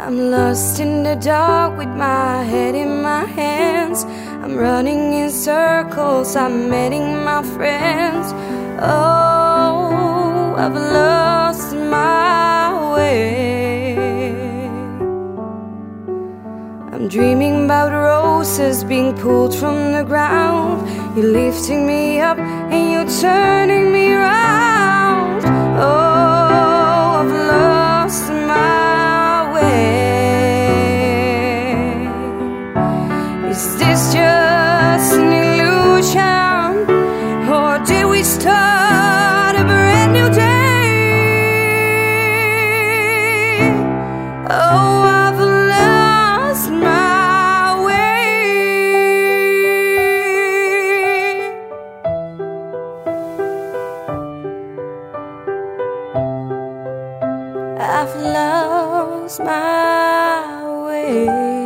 I'm lost in the dark with my head in my hands. I'm running in circles, I'm meeting my friends. Oh, I've lost my way. I'm dreaming about roses being pulled from the ground. You're lifting me up and you're turning me Oh, I've lost my way.